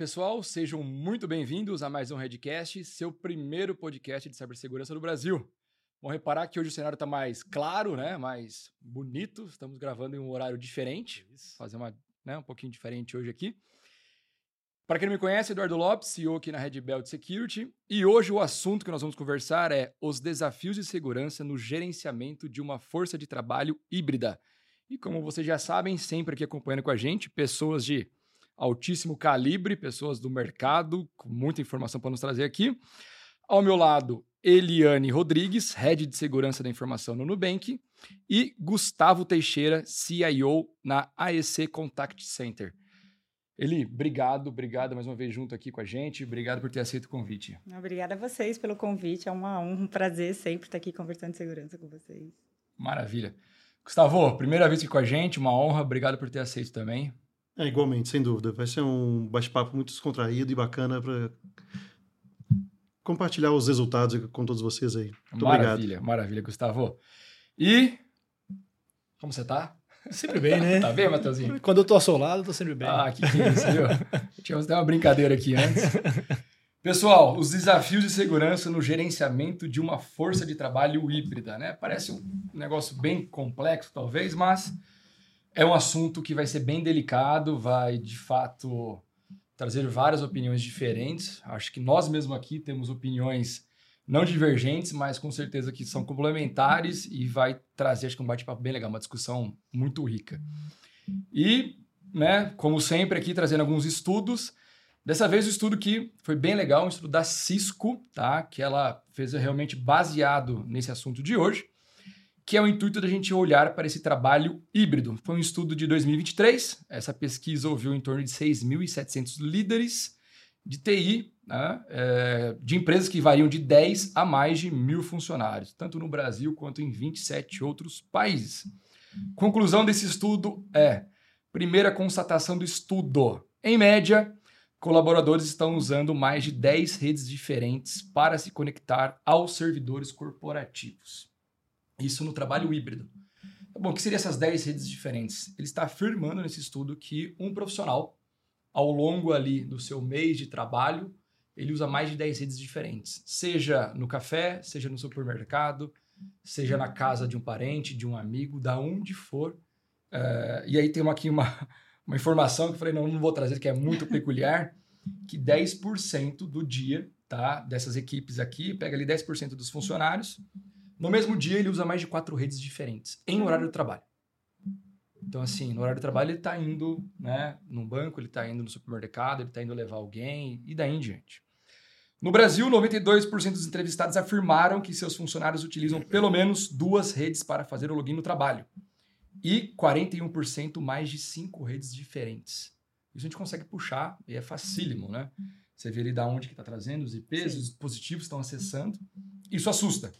pessoal, sejam muito bem-vindos a mais um Redcast, seu primeiro podcast de cibersegurança do Brasil. Vão reparar que hoje o cenário está mais claro, né? Mais bonito. Estamos gravando em um horário diferente. Fazer uma, né, um pouquinho diferente hoje aqui. Para quem não me conhece, Eduardo Lopes, CEO aqui na Red Belt Security. E hoje o assunto que nós vamos conversar é os desafios de segurança no gerenciamento de uma força de trabalho híbrida. E como vocês já sabem, sempre aqui acompanhando com a gente, pessoas de altíssimo calibre, pessoas do mercado, com muita informação para nos trazer aqui. Ao meu lado, Eliane Rodrigues, Head de Segurança da Informação no Nubank, e Gustavo Teixeira, CIO na AEC Contact Center. Eli, obrigado, obrigado mais uma vez junto aqui com a gente, obrigado por ter aceito o convite. Obrigada a vocês pelo convite, é uma um prazer sempre estar aqui conversando de segurança com vocês. Maravilha. Gustavo, primeira vez aqui com a gente, uma honra, obrigado por ter aceito também. É, igualmente, sem dúvida. Vai ser um bate-papo muito descontraído e bacana para compartilhar os resultados com todos vocês aí. Muito maravilha, obrigado. maravilha, Gustavo. E como você tá? Sempre bem, né? tá bem, Matheusinho? Quando eu tô ao seu lado, eu tô sempre bem. Ah, que, que isso, viu? Tínhamos até uma brincadeira aqui antes. Pessoal, os desafios de segurança no gerenciamento de uma força de trabalho híbrida, né? Parece um negócio bem complexo, talvez, mas é um assunto que vai ser bem delicado, vai de fato trazer várias opiniões diferentes. Acho que nós mesmo aqui temos opiniões não divergentes, mas com certeza que são complementares e vai trazer acho que um bate-papo bem legal, uma discussão muito rica. E, né, como sempre aqui trazendo alguns estudos, dessa vez o estudo que foi bem legal, um estudo da Cisco, tá? Que ela fez realmente baseado nesse assunto de hoje que é o intuito da gente olhar para esse trabalho híbrido. Foi um estudo de 2023, essa pesquisa ouviu em torno de 6.700 líderes de TI, né, é, de empresas que variam de 10 a mais de mil funcionários, tanto no Brasil quanto em 27 outros países. Conclusão desse estudo é: primeira constatação do estudo. Em média, colaboradores estão usando mais de 10 redes diferentes para se conectar aos servidores corporativos. Isso no trabalho híbrido. Tá bom, o que seriam essas 10 redes diferentes? Ele está afirmando nesse estudo que um profissional, ao longo ali do seu mês de trabalho, ele usa mais de 10 redes diferentes. Seja no café, seja no supermercado, seja na casa de um parente, de um amigo, da onde for. Uh, e aí tem uma, aqui uma, uma informação que eu falei, não, não vou trazer, que é muito peculiar, que 10% do dia tá, dessas equipes aqui, pega ali 10% dos funcionários, no mesmo dia, ele usa mais de quatro redes diferentes, em horário de trabalho. Então, assim, no horário de trabalho, ele está indo né, num banco, ele está indo no supermercado, ele está indo levar alguém, e daí em diante. No Brasil, 92% dos entrevistados afirmaram que seus funcionários utilizam pelo menos duas redes para fazer o login no trabalho. E 41% mais de cinco redes diferentes. Isso a gente consegue puxar e é facílimo, né? Você vê ali da onde que está trazendo os IPs, Sim. os dispositivos estão acessando. Isso assusta.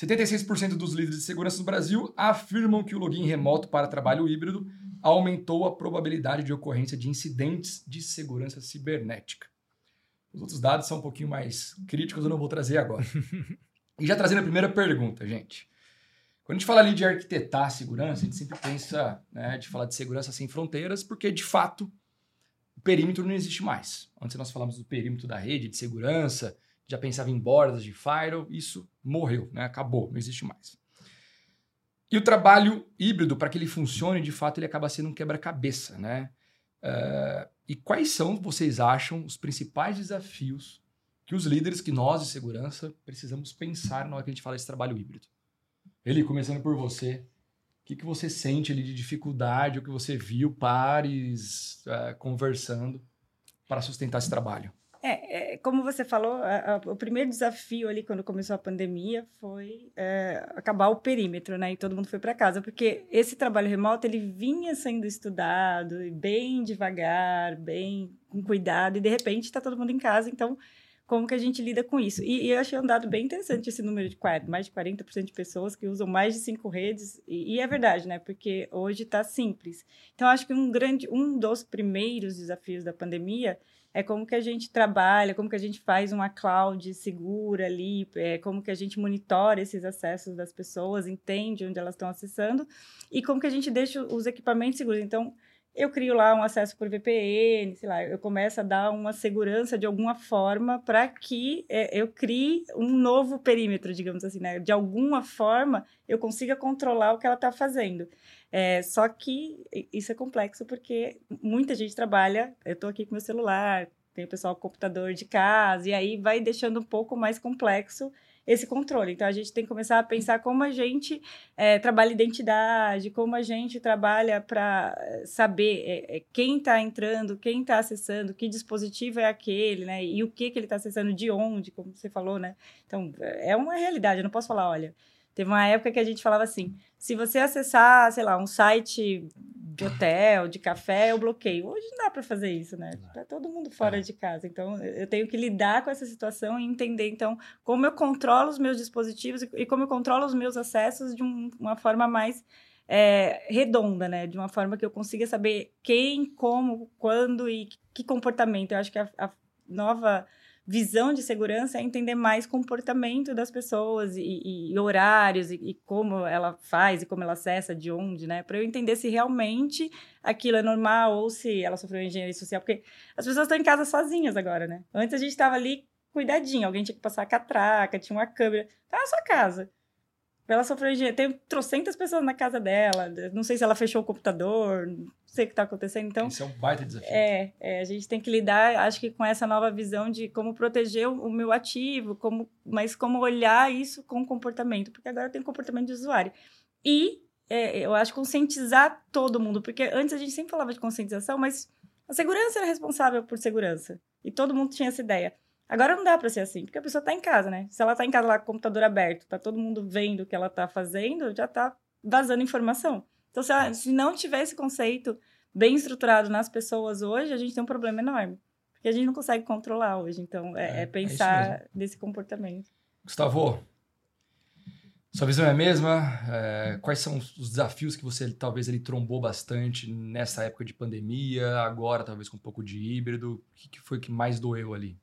76% dos líderes de segurança no Brasil afirmam que o login remoto para trabalho híbrido aumentou a probabilidade de ocorrência de incidentes de segurança cibernética. Os outros dados são um pouquinho mais críticos, eu não vou trazer agora. e já trazendo a primeira pergunta, gente. Quando a gente fala ali de arquitetar a segurança, a gente sempre pensa né, de falar de segurança sem fronteiras, porque de fato o perímetro não existe mais. Antes nós falamos do perímetro da rede, de segurança, já pensava em bordas de firewall, isso morreu, né? acabou, não existe mais. E o trabalho híbrido, para que ele funcione, de fato, ele acaba sendo um quebra-cabeça. Né? Uh, e quais são, vocês acham, os principais desafios que os líderes, que nós de segurança, precisamos pensar na hora que a gente fala desse trabalho híbrido? Ele, começando por você, o que, que você sente ali de dificuldade, o que você viu pares uh, conversando para sustentar esse trabalho? É, é, como você falou, a, a, o primeiro desafio ali quando começou a pandemia foi é, acabar o perímetro, né? E todo mundo foi para casa, porque esse trabalho remoto ele vinha sendo estudado bem devagar, bem com cuidado, e de repente está todo mundo em casa, então como que a gente lida com isso? E, e eu achei um dado bem interessante esse número de mais de 40% de pessoas que usam mais de cinco redes, e, e é verdade, né? Porque hoje está simples. Então, acho que um grande, um dos primeiros desafios da pandemia é como que a gente trabalha, como que a gente faz uma cloud segura ali, é, como que a gente monitora esses acessos das pessoas, entende onde elas estão acessando e como que a gente deixa os equipamentos seguros. Então, eu crio lá um acesso por VPN, sei lá, eu começo a dar uma segurança de alguma forma para que é, eu crie um novo perímetro, digamos assim, né? De alguma forma eu consiga controlar o que ela está fazendo. É, só que isso é complexo porque muita gente trabalha, eu estou aqui com meu celular, tem o pessoal com computador de casa, e aí vai deixando um pouco mais complexo esse controle. Então, a gente tem que começar a pensar como a gente é, trabalha identidade, como a gente trabalha para eh, saber é, quem está entrando, quem está acessando, que dispositivo é aquele, né? E o que, que ele está acessando, de onde, como você falou, né? Então, é uma realidade. Eu não posso falar, olha, teve uma época que a gente falava assim, se você acessar, sei lá, um site de hotel, de café, eu bloqueio. Hoje não dá para fazer isso, né? Tá todo mundo fora é. de casa. Então, eu tenho que lidar com essa situação e entender, então, como eu controlo os meus dispositivos e como eu controlo os meus acessos de um, uma forma mais é, redonda, né? De uma forma que eu consiga saber quem, como, quando e que comportamento. Eu acho que a, a nova visão de segurança é entender mais comportamento das pessoas e, e, e horários e, e, como ela faz e como ela acessa, de onde, né? Para eu entender se realmente aquilo é normal ou se ela sofreu engenharia social. Porque as pessoas estão em casa sozinhas agora, né? Antes a gente estava ali cuidadinho, alguém tinha que passar a catraca, tinha uma câmera. Tá na sua casa. Ela sofreu engenharia. Tem trocentas pessoas na casa dela. Não sei se ela fechou o computador, não sei o que está acontecendo. Então, Isso é um baita desafio. É, é, a gente tem que lidar, acho que com essa nova visão de como proteger o, o meu ativo, como, mas como olhar isso com comportamento, porque agora tem comportamento de usuário. E é, eu acho conscientizar todo mundo, porque antes a gente sempre falava de conscientização, mas a segurança era responsável por segurança. E todo mundo tinha essa ideia. Agora não dá para ser assim, porque a pessoa está em casa, né? Se ela está em casa lá com o computador aberto, tá todo mundo vendo o que ela está fazendo, já está vazando informação. Então, se, ela, se não tiver esse conceito bem estruturado nas pessoas hoje, a gente tem um problema enorme. Porque a gente não consegue controlar hoje. Então, é, é, é, é pensar nesse comportamento. Gustavo, sua visão é a mesma? É, quais são os desafios que você talvez ele trombou bastante nessa época de pandemia, agora talvez com um pouco de híbrido? O que, que foi que mais doeu ali?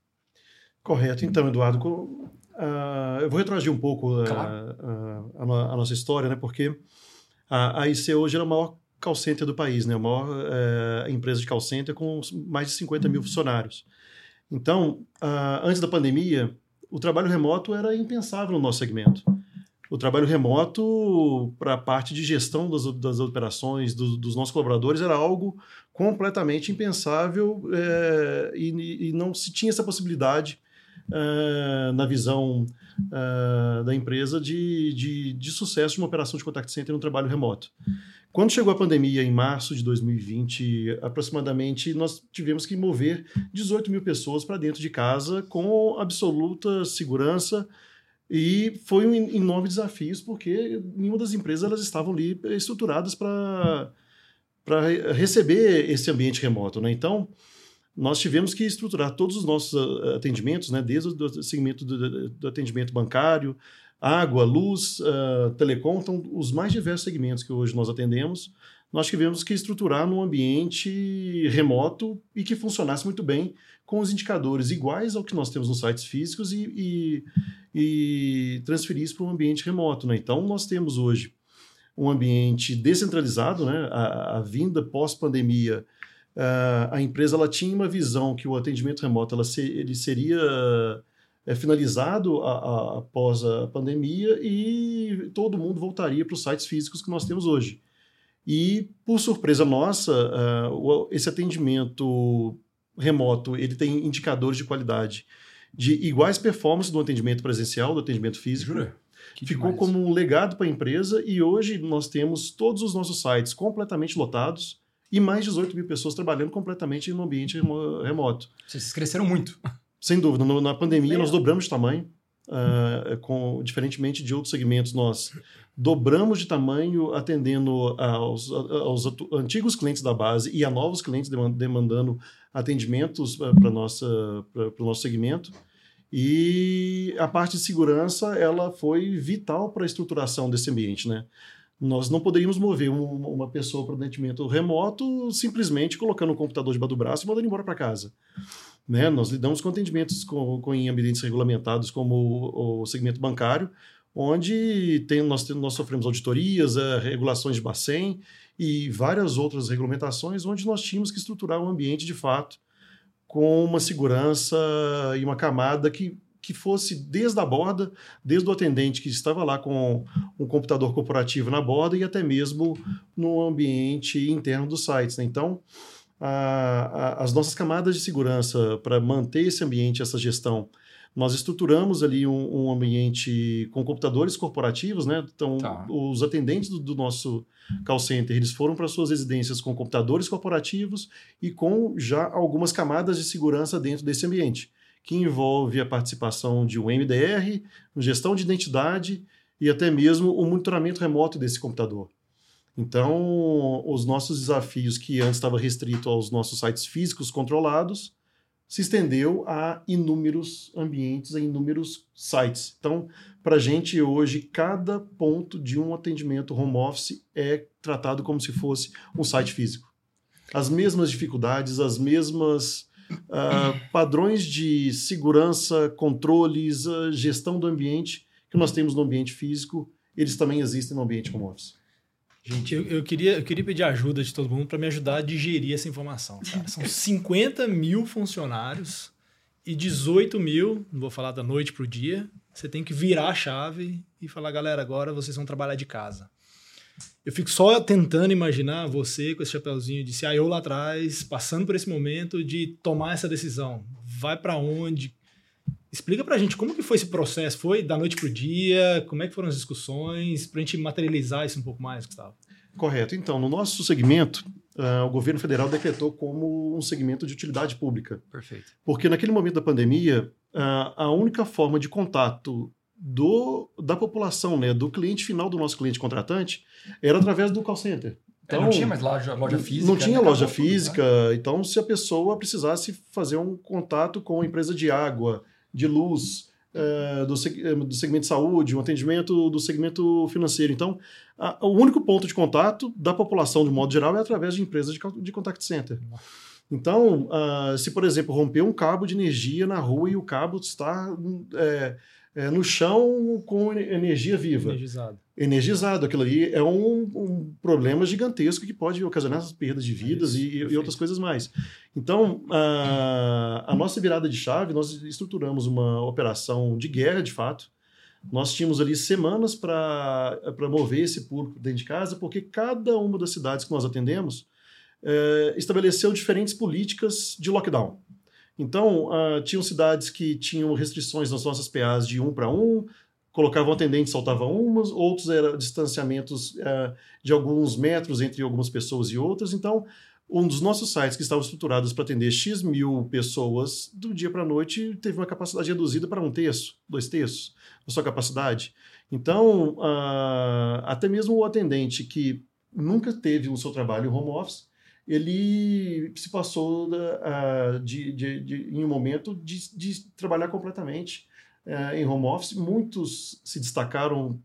Correto. Então, Eduardo, uh, eu vou retroagir um pouco uh, claro. uh, a, a, nossa história, né? Porque a, a IC hoje é a maior call center do país, né? A maior eh, empresa de call center com mais de 50 mil funcionários. Então, antes da pandemia, o trabalho remoto era impensável no nosso segmento. O trabalho remoto para a parte de gestão das, das operações do, dos nossos colaboradores era algo completamente impensável é, e, e, não se tinha essa possibilidade uh, na visão uh, da empresa de, de, de, sucesso de uma operação de contact center no trabalho remoto. Quando chegou a pandemia, em março de 2020, aproximadamente, nós tivemos que mover 18 mil pessoas para dentro de casa com absoluta segurança. E foi um enorme desafio, porque nenhuma das empresas elas estavam ali estruturadas para receber esse ambiente remoto. Né? Então, nós tivemos que estruturar todos os nossos ah, atendimentos, né, desde o segmento do, do atendimento bancário, água, luz, uh, telecom, então os mais diversos segmentos que hoje nós atendemos, nós tivemos que estruturar num ambiente remoto e que funcionasse muito bem com os indicadores iguais ao que nós temos nos sites físicos e, e, e transferir isso para um ambiente remoto. Né? Então, nós temos hoje um ambiente descentralizado, né? a, a vinda pós-pandemia uh, a empresa ela tinha uma visão que o atendimento remoto ela se, ele seria é, finalizado a, a, após a pandemia e todo mundo voltaria para os sites físicos que nós temos hoje. E, por surpresa nossa, uh, esse atendimento remoto ele tem indicadores de qualidade de iguais performances do atendimento presencial, do atendimento físico. Jura? Ficou demais. como um legado para a empresa e hoje nós temos todos os nossos sites completamente lotados e mais 18 mil pessoas trabalhando completamente no ambiente remoto. Vocês cresceram muito. Sem dúvida. No, na pandemia, nós dobramos de tamanho. Uh, com, diferentemente de outros segmentos, nós dobramos de tamanho atendendo aos, aos antigos clientes da base e a novos clientes demandando atendimentos para o nosso segmento. E a parte de segurança ela foi vital para a estruturação desse ambiente. Né? Nós não poderíamos mover um, uma pessoa para o atendimento remoto simplesmente colocando um computador debaixo do braço e mandando embora para casa. Né? Nós lidamos com atendimentos com, com, em ambientes regulamentados, como o, o segmento bancário, onde tem, nós, nós sofremos auditorias, uh, regulações de Bacen e várias outras regulamentações, onde nós tínhamos que estruturar um ambiente de fato com uma segurança e uma camada que, que fosse desde a borda, desde o atendente que estava lá com um computador corporativo na borda e até mesmo no ambiente interno dos sites. Né? Então, a, a, as nossas camadas de segurança para manter esse ambiente, essa gestão, nós estruturamos ali um, um, ambiente com computadores corporativos, né? Então, tá. os atendentes do, do, nosso call center, eles foram para suas residências com computadores corporativos e com já algumas camadas de segurança dentro desse ambiente, que envolve a participação de um MDR, gestão de identidade e até mesmo o monitoramento remoto desse computador. Então, os nossos desafios que antes estava restrito aos nossos sites físicos controlados, se estendeu a inúmeros ambientes, a inúmeros sites. Então, para a gente hoje, cada ponto de um atendimento home office é tratado como se fosse um site físico. As mesmas dificuldades, as mesmas uh, padrões de segurança, controles, uh, gestão do ambiente que nós temos no ambiente físico, eles também existem no ambiente home office. Gente, eu, eu, queria, eu queria pedir ajuda de todo mundo para me ajudar a digerir essa informação. Cara. São 50 mil funcionários e 18 mil, não vou falar da noite para o dia, você tem que virar a chave e falar, galera, agora vocês vão trabalhar de casa. Eu fico só tentando imaginar você com esse chapéuzinho de CIO lá atrás, passando por esse momento de tomar essa decisão. Vai para onde? Explica para a gente como que foi esse processo. Foi da noite para o dia? Como é que foram as discussões? Para a gente materializar isso um pouco mais, Gustavo. Correto. Então, no nosso segmento, uh, o governo federal decretou como um segmento de utilidade pública. Perfeito. Porque naquele momento da pandemia, uh, a única forma de contato do, da população, né, do cliente final do nosso cliente contratante, era através do call center. Então, é, não tinha mais loja, loja física. Não tinha né? loja física. Tudo, né? Então, se a pessoa precisasse fazer um contato com a empresa de água, de luz, é, do, eh, do segmento de saúde, um atendimento do segmento financeiro. Então, a, o único ponto de contato da população, de modo geral, é através de empresas de, de contact center. Então, uh, se, por exemplo, romper um cabo de energia na rua e o cabo está é, é, no chão com energia viva. Energizado energizado. Aquilo ali é um, um problema gigantesco que pode ocasionar perdas de vidas é e, e, outras coisas mais. Então, a, a nossa virada de chave, nós estruturamos uma operação de guerra, de fato. Nós tínhamos ali semanas para mover esse público dentro de casa, porque cada uma das cidades que nós atendemos é, estabeleceu diferentes políticas de lockdown. Então, uh, tinham cidades que tinham restrições nas nossas PAs de um para um, colocavam atendente, saltavam umas, outros eram distanciamentos uh, de alguns metros entre algumas pessoas e outras. Então, um dos nossos sites que estavam estruturados para atender X mil pessoas, do dia para a noite, teve uma capacidade reduzida para um terço, dois terços da sua capacidade. Então, uh, até mesmo o atendente que nunca teve o seu trabalho home office, ele se passou da, de, de, de, em um momento de, de trabalhar completamente é, em home office. Muitos se destacaram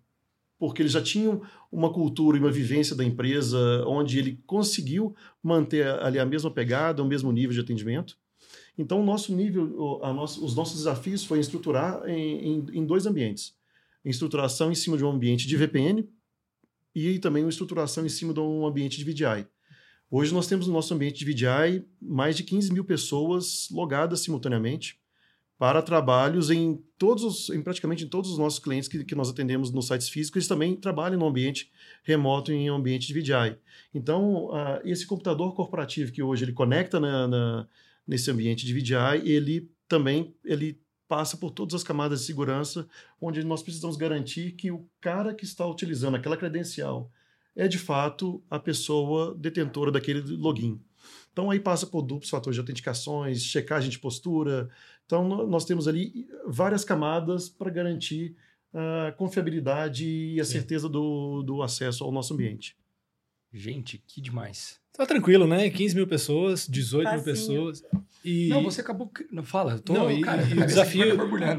porque eles já tinham uma cultura e uma vivência da empresa onde ele conseguiu manter ali a mesma pegada, o mesmo nível de atendimento. Então, o nosso nível, nosso, os nossos desafios foi estruturar em, em, em, dois ambientes. Estruturação em cima de um ambiente de VPN e também uma estruturação em cima de um ambiente de VDI. Hoje nós temos no nosso ambiente de VDI mais de 15 mil pessoas logadas simultaneamente para trabalhos em todos os, em praticamente em todos os nossos clientes que, que nós atendemos nos sites físicos, eles também trabalham no ambiente remoto em ambiente de VDI. Então, uh, esse computador corporativo que hoje ele conecta na, na, nesse ambiente de VDI, ele também ele passa por todas as camadas de segurança, onde nós precisamos garantir que o cara que está utilizando aquela credencial é de fato a pessoa detentora daquele login. Então aí passa por duplos fatores de autenticações, checagem de postura. Então nós temos ali várias camadas para garantir a confiabilidade e a certeza do, do acesso ao nosso ambiente. Gente, que demais. Tá tranquilo, né? 15 mil pessoas, 18 Facinho. mil pessoas. E... Não, você acabou. Não, fala. Tô, não, e, cara, e o desafio,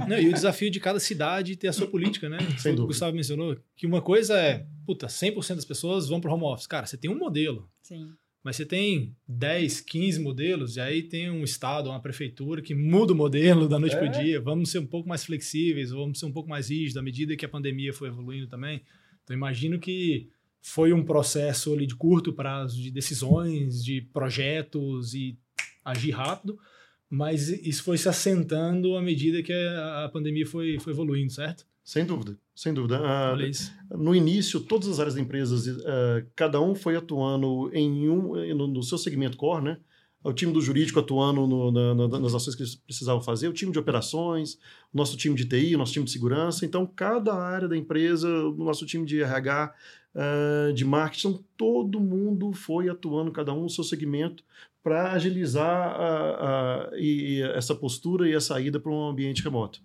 não, e o desafio de cada cidade ter a sua política, né? Sem o Gustavo mencionou que uma coisa é, puta, 100% das pessoas vão para home office. Cara, você tem um modelo. Sim. Mas você tem 10, 15 modelos, e aí tem um estado, uma prefeitura que muda o modelo da noite é. para o dia. Vamos ser um pouco mais flexíveis, vamos ser um pouco mais rígidos à medida que a pandemia foi evoluindo também. Então, imagino que foi um processo ali de curto prazo de decisões, de projetos e agir rápido, mas isso foi se assentando à medida que a pandemia foi, foi evoluindo, certo? Sem dúvida, sem dúvida. Uh, no início, todas as áreas da empresa, uh, cada um foi atuando em um, no, no, seu segmento core, né? O time do jurídico atuando no, na, na, nas ações que eles precisavam fazer, o time de operações, o nosso time de TI, o nosso time de segurança. Então, cada área da empresa, o nosso time de RH, uh, de marketing, então, todo mundo foi atuando, cada um no seu segmento, para agilizar a, a, e essa postura e a saída para um ambiente remoto.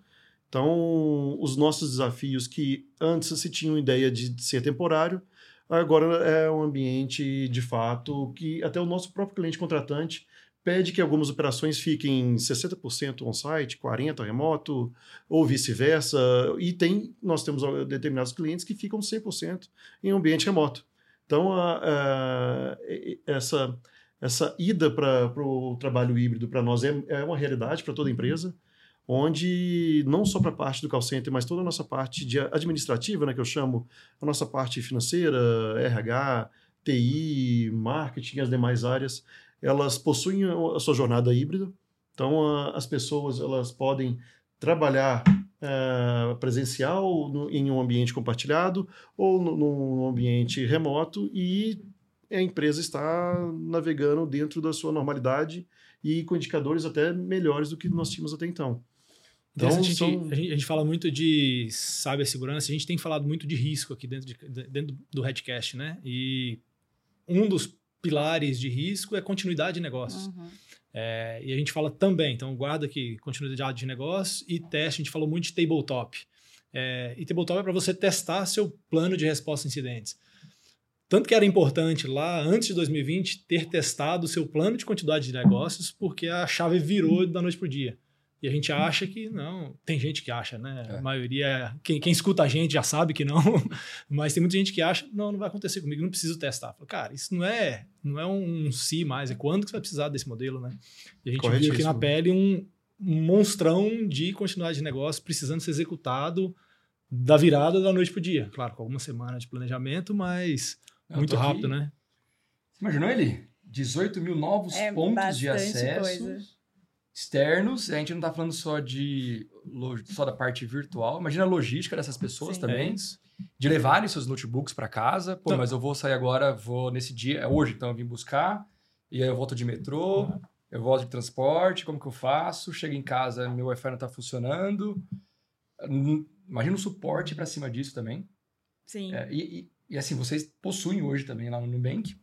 Então, os nossos desafios que antes se tinham ideia de ser temporário, agora é um ambiente de fato que até o nosso próprio cliente contratante pede que algumas operações fiquem 60% on-site, 40% remoto, ou vice-versa, e tem, nós temos determinados clientes que ficam 100% em ambiente remoto. Então, a, a, essa, essa ida para o trabalho híbrido para nós é, é uma realidade para toda empresa onde não só para a parte do call center, mas toda a nossa parte de administrativa, né, que eu chamo a nossa parte financeira, RH, TI, marketing, as demais áreas, elas possuem a sua jornada híbrida. Então, a, as pessoas elas podem trabalhar é, presencial no, em um ambiente compartilhado ou num ambiente remoto e a empresa está navegando dentro da sua normalidade e com indicadores até melhores do que nós tínhamos até então. Então, a, gente, são... a, gente, a, gente, fala muito de cibersegurança, a gente tem falado muito de risco aqui dentro, de, dentro do Redcast, né? E um dos pilares de risco é continuidade de negócios. Uhum. É, e a gente fala também, então guarda aqui continuidade de negócio e teste, a gente falou muito de tabletop. É, e tabletop é para você testar seu plano de resposta a incidentes. Tanto que era importante lá, antes de 2020, ter testado o seu plano de continuidade de negócios, porque a chave virou da noite para o dia. E a gente acha que não. Tem gente que acha, né? É. A maioria. Quem, quem, escuta a gente já sabe que não. Mas tem muita gente que acha, não, não vai acontecer comigo, não preciso testar. Falo, cara, isso não é, não é um si mais, é quando que você vai precisar desse modelo, né? E a gente viu aqui na pele um, um monstrão de continuidade de negócio precisando ser executado da virada da noite para o dia. Claro, com algumas semanas de planejamento, mas muito rápido, aqui. né? Imaginou ele? 18 mil novos é pontos de acesso. Coisa externos. A gente não está falando só de só da parte virtual. Imagina a logística dessas pessoas Sim, também. É de levarem seus notebooks para casa. Pô, mas eu vou sair agora, vou nesse dia, é hoje, então eu vim buscar. E aí eu volto de metrô, uhum. eu volto de transporte, como que eu faço? Chego em casa, meu Wi-Fi não está funcionando. Imagina o suporte para cima disso também. Sim. É, e, e, e, assim, vocês possuem hoje também lá no Nubank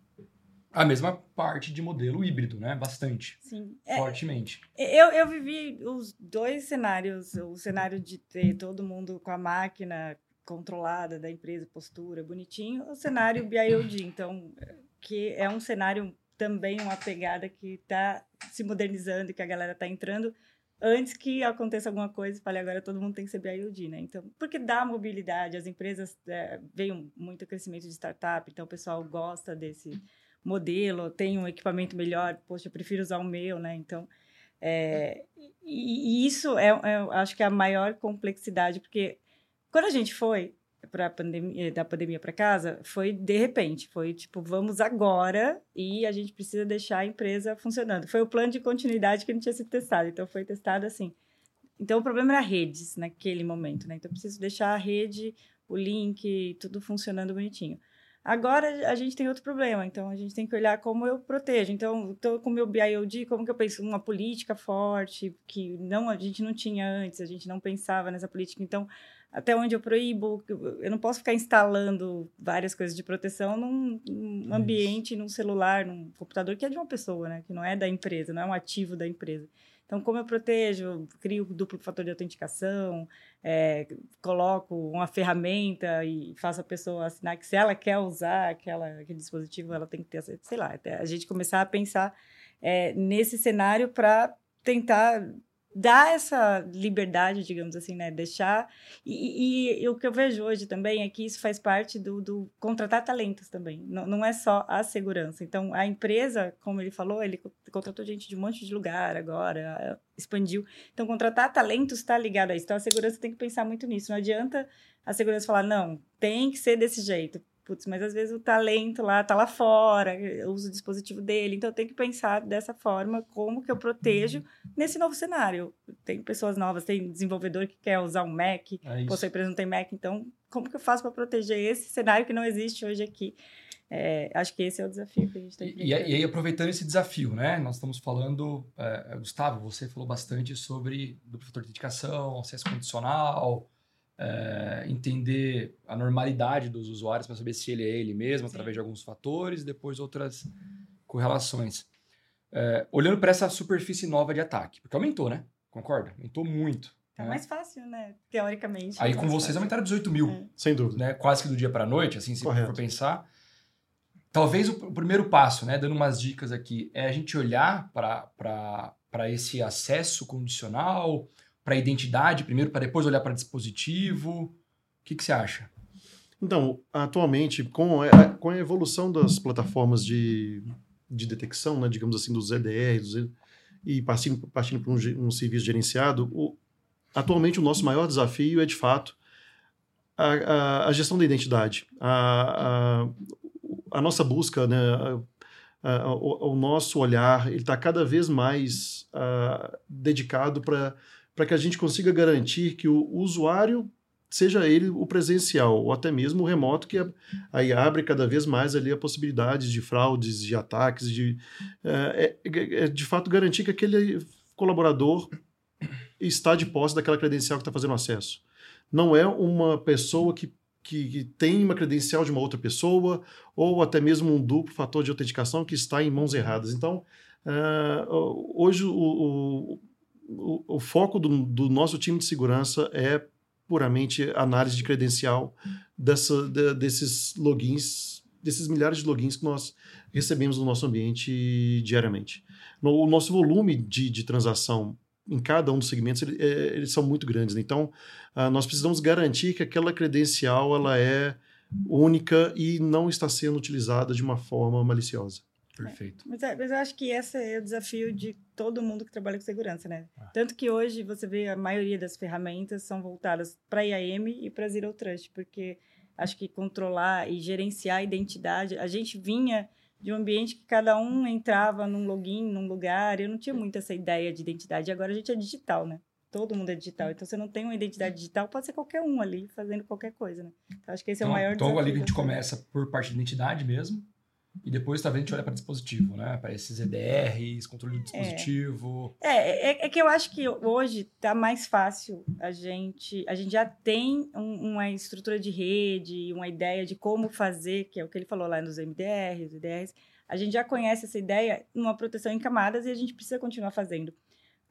a mesma parte de modelo híbrido, né? Bastante. Sim. É, fortemente. É, eu, eu vivi os dois cenários. O cenário de ter todo mundo com a máquina controlada da empresa, postura, bonitinho. O cenário BIOD, então, que é um cenário também, uma pegada que está se modernizando e que a galera está entrando antes que aconteça alguma coisa, falei, agora todo mundo tem que ser BIOD, né? Então, porque dá mobilidade, as empresas, é, veio muito crescimento de startup, então o pessoal gosta desse modelo, tem um equipamento melhor, poxa, eu prefiro usar o meu, né? Então, é, e, e, isso é, é, acho que é a maior complexidade, porque quando a gente foi para pandemia, da pandemia para casa, foi de repente, foi tipo, vamos agora e a gente precisa deixar a empresa funcionando. Foi o plano de continuidade que não tinha sido testado, então foi testado assim. Então o problema era redes naquele momento, né? Então eu preciso deixar a rede, o link, tudo funcionando bonitinho. Agora a gente tem outro problema, então a gente tem que olhar como eu protejo. Então, estou com o meu BIOD, como que eu penso? Uma política forte, que não a gente não tinha antes, a gente não pensava nessa política. Então, até onde eu proíbo, eu não posso ficar instalando várias coisas de proteção num, num ambiente, num celular, num computador que é de uma pessoa, né? Que não é da empresa, não é um ativo da empresa. Então, como eu protejo? Crio duplo fator de autenticação, é, coloco uma ferramenta e faço a pessoa assinar que se ela quer usar aquela, aquele dispositivo, ela tem que ter, sei lá, a gente começar a pensar é, nesse cenário para tentar dar essa liberdade, digamos assim, né? Deixar. E, e, e, o que eu vejo hoje também é que isso faz parte do, do contratar talentos também. Não, não, é só a segurança. Então, a empresa, como ele falou, ele contratou gente de um monte de lugar agora, expandiu. Então, contratar talentos está ligado a isso. Então, a segurança tem que pensar muito nisso. Não adianta a segurança falar, não, tem que ser desse jeito putz, mas às vezes o talento lá tá lá fora, usa o dispositivo dele, então eu tenho que pensar dessa forma como que eu protejo nesse novo cenário. Tem pessoas novas, tem desenvolvedor que quer usar um Mac, é pô, sua empresa não tem Mac, então como que eu faço para proteger esse cenário que não existe hoje aqui? É, acho que esse é o desafio que a gente tem que e, e, aí, aproveitando esse desafio, né? Nós estamos falando, é, Gustavo, você falou bastante sobre duplo fator de dedicação, acesso condicional, é, entender a normalidade dos usuários para saber se ele é ele mesmo, Sim. através de alguns fatores, depois outras correlações. É, olhando para essa superfície nova de ataque, porque aumentou, né? Concorda? Aumentou muito. É né? mais fácil, né? Teoricamente. Aí com vocês fácil. aumentaram 18 mil. É. Sem dúvida. Né? Quase que do dia para a noite, assim, se Correto. for pensar. Talvez o, o, primeiro passo, né? Dando umas dicas aqui, é a gente olhar para esse acesso condicional, para a identidade primeiro, para depois olhar para dispositivo? O que, que você acha? Então, atualmente, com a, com a evolução das plataformas de, de detecção, né, digamos assim, dos EDRs, e partindo, partindo para um, um serviço gerenciado, o, atualmente o nosso maior desafio é, de fato, a, a, a gestão da identidade. A, a, nossa busca, né, o, o, nosso olhar, ele está cada vez mais uh, dedicado para para que a gente consiga garantir que o usuário seja ele o presencial ou até mesmo o remoto que aí abre cada vez mais ali a possibilidade de fraudes, de ataques, de é, é, é de fato garantir que aquele colaborador está de posse daquela credencial que está fazendo acesso. Não é uma pessoa que, que, que, tem uma credencial de uma outra pessoa ou até mesmo um duplo fator de autenticação que está em mãos erradas. Então, uh, hoje o, o o, o foco do, do, nosso time de segurança é puramente análise de credencial dessa, de, desses logins, desses milhares de logins que nós recebemos no nosso ambiente diariamente. No, o nosso volume de, de transação em cada um dos segmentos, ele, é, eles são muito grandes. Né? Então, uh, nós precisamos garantir que aquela credencial ela é única e não está sendo utilizada de uma forma maliciosa. Perfeito. É, mas, é, mas, eu acho que esse é o desafio de todo mundo que trabalha com segurança, né? Ah. Tanto que hoje você vê a maioria das ferramentas são voltadas para IAM e para Zero Trust, porque acho que controlar e gerenciar a identidade, a gente vinha de um ambiente que cada um entrava num login, num lugar, eu não tinha muito essa ideia de identidade, agora a gente é digital, né? Todo mundo é digital, então você não tem uma identidade digital, pode ser qualquer um ali fazendo qualquer coisa, né? Então acho que esse é o então, maior então, desafio. Então ali a gente começa por parte de identidade mesmo, e depois, talvez, a gente olha para dispositivo, né? Para esses EDRs, controle do dispositivo. É. é. É, é, que eu acho que hoje está mais fácil a gente. A gente já tem um, uma estrutura de rede, uma ideia de como fazer, que é o que ele falou lá nos MDRs, EDRs. A gente já conhece essa ideia numa proteção em camadas e a gente precisa continuar fazendo.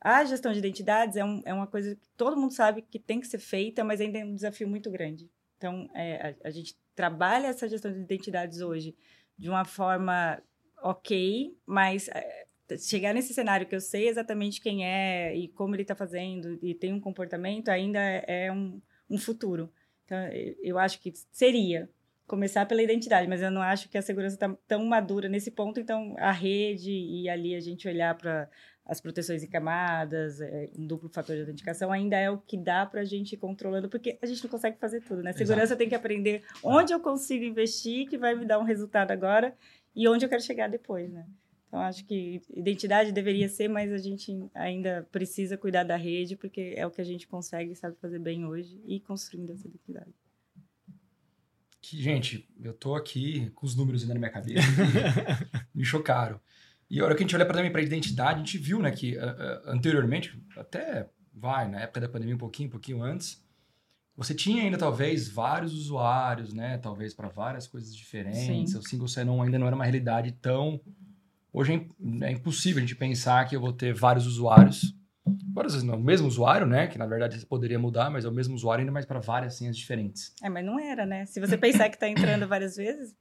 A gestão de identidades é, um, é uma coisa que todo mundo sabe que tem que ser feita, mas ainda é um desafio muito grande. Então, é, a, a gente trabalha essa gestão de identidades hoje de uma forma ok, mas é, chegar nesse cenário que eu sei exatamente quem é e como ele está fazendo e tem um comportamento ainda é, é um, um futuro. Então, eu acho que seria começar pela identidade, mas eu não acho que a segurança está tão madura nesse ponto. Então, a rede e ali a gente olhar para as proteções em camadas, é, um duplo fator de autenticação, ainda é o que dá para a gente ir controlando, porque a gente não consegue fazer tudo, né? Segurança Exato. tem que aprender onde eu consigo investir, que vai me dar um resultado agora, e onde eu quero chegar depois, né? Então, acho que identidade deveria ser, mas a gente ainda precisa cuidar da rede, porque é o que a gente consegue e sabe fazer bem hoje, e construindo essa identidade. Que, gente, eu tô aqui com os números ainda na minha cabeça, me chocaram. E a hora que a gente olha para também para identidade, a gente viu, né, que uh, uh, anteriormente, até vai, na época da pandemia um pouquinho, um pouquinho antes, você tinha ainda talvez vários usuários, né, talvez para várias coisas diferentes. Sim. O single sign-on ainda não era uma realidade tão Hoje é, é impossível a gente pensar que eu vou ter vários usuários. Várias vezes não, o mesmo usuário, né? Que na verdade poderia mudar, mas é o mesmo usuário, ainda mais para várias senhas diferentes. É, mas não era, né? Se você pensar que está entrando várias vezes,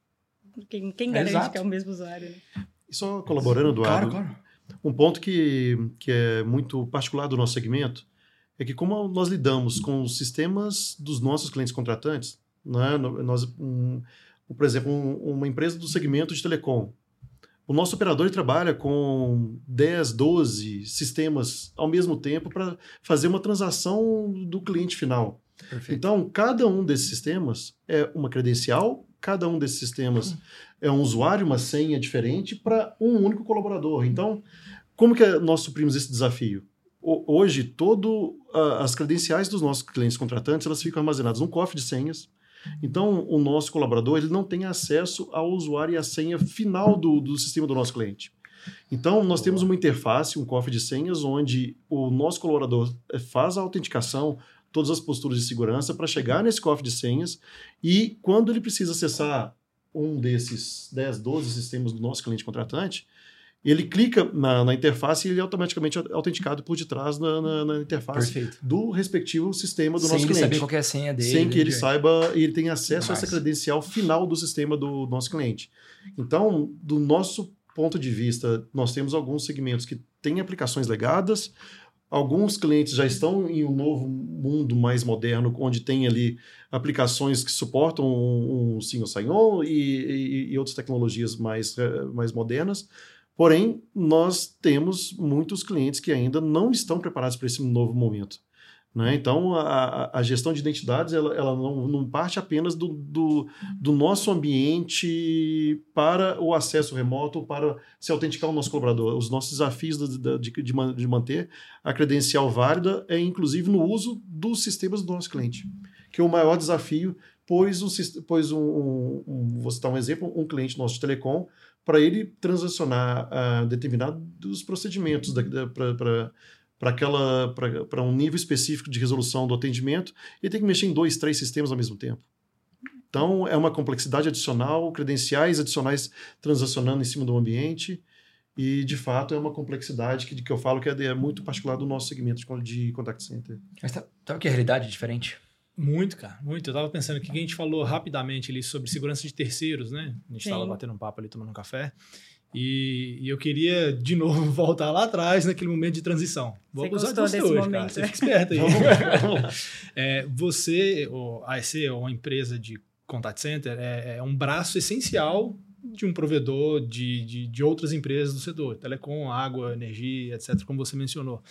quem, quem garante que é o mesmo usuário? Né? Só colaborando, Eduardo. Claro, claro. Um ponto que, que é muito particular do nosso segmento é que como nós lidamos com os sistemas dos nossos clientes contratantes, né? nós, um, por exemplo, um, uma empresa do segmento de telecom, o nosso operador trabalha com 10, 12 sistemas ao mesmo tempo para fazer uma transação do cliente final. Perfeito. Então, cada um desses sistemas é uma credencial, cada um desses sistemas é um usuário, uma senha diferente para um único colaborador. Então, como que nós suprimos esse desafio? Hoje, todo as credenciais dos nossos clientes contratantes elas ficam armazenadas num cofre de senhas. Então, o nosso colaborador ele não tem acesso ao usuário e à senha final do, do sistema do nosso cliente. Então, nós temos uma interface, um cofre de senhas, onde o nosso colaborador eh, faz a autenticação, todas as posturas de segurança para chegar nesse cofre de senhas e quando ele precisa acessar um desses 10, 12 sistemas do nosso cliente contratante, ele clica na, na interface e ele é automaticamente autenticado por detrás na, na, na interface Perfeito. do respectivo sistema do sem nosso cliente. Sem ele saber qual é a senha dele. Sem que ele saiba e ele tenha acesso a essa credencial final do sistema do nosso cliente. Então, do nosso ponto de vista, nós temos alguns segmentos que têm aplicações legadas, Alguns clientes já estão em um novo mundo mais moderno, onde tem ali aplicações que suportam um, um single sign-on e, e, e, outras tecnologias mais, eh, mais modernas. Porém, nós temos muitos clientes que ainda não estão preparados para esse novo momento. Né? Então, a, a, gestão de identidades ela, ela não, não, parte apenas do, do, do, nosso ambiente para o acesso remoto, para se autenticar o nosso colaborador. Os nossos desafios de, de, de, de manter a credencial válida é, inclusive, no uso dos sistemas do nosso cliente, que é o maior desafio, pois, um, pois um, um, um, vou citar um exemplo, um cliente nosso de telecom, para ele transacionar uh, determinados procedimentos para para aquela para um nível específico de resolução do atendimento e tem que mexer em dois, três sistemas ao mesmo tempo. Então é uma complexidade adicional, credenciais adicionais transacionando em cima do ambiente e de fato é uma complexidade que, que eu falo que é, é muito particular do nosso segmento de, de contact center. Mas tá, tá que a realidade é diferente? Muito, cara, muito. Eu tava pensando aqui que a gente falou rapidamente ali sobre segurança de terceiros, né? A gente Sim. tava batendo um papo ali, tomando um café. E, e, eu queria, de novo, voltar lá atrás, naquele momento de transição. Vou você abusar de você hoje, momento, cara. Você fica esperto aí. é, você, a AEC, ou uma empresa de contact center, é, é, um braço essencial de um provedor de, de, de outras empresas do setor. Telecom, água, energia, etc., como você mencionou.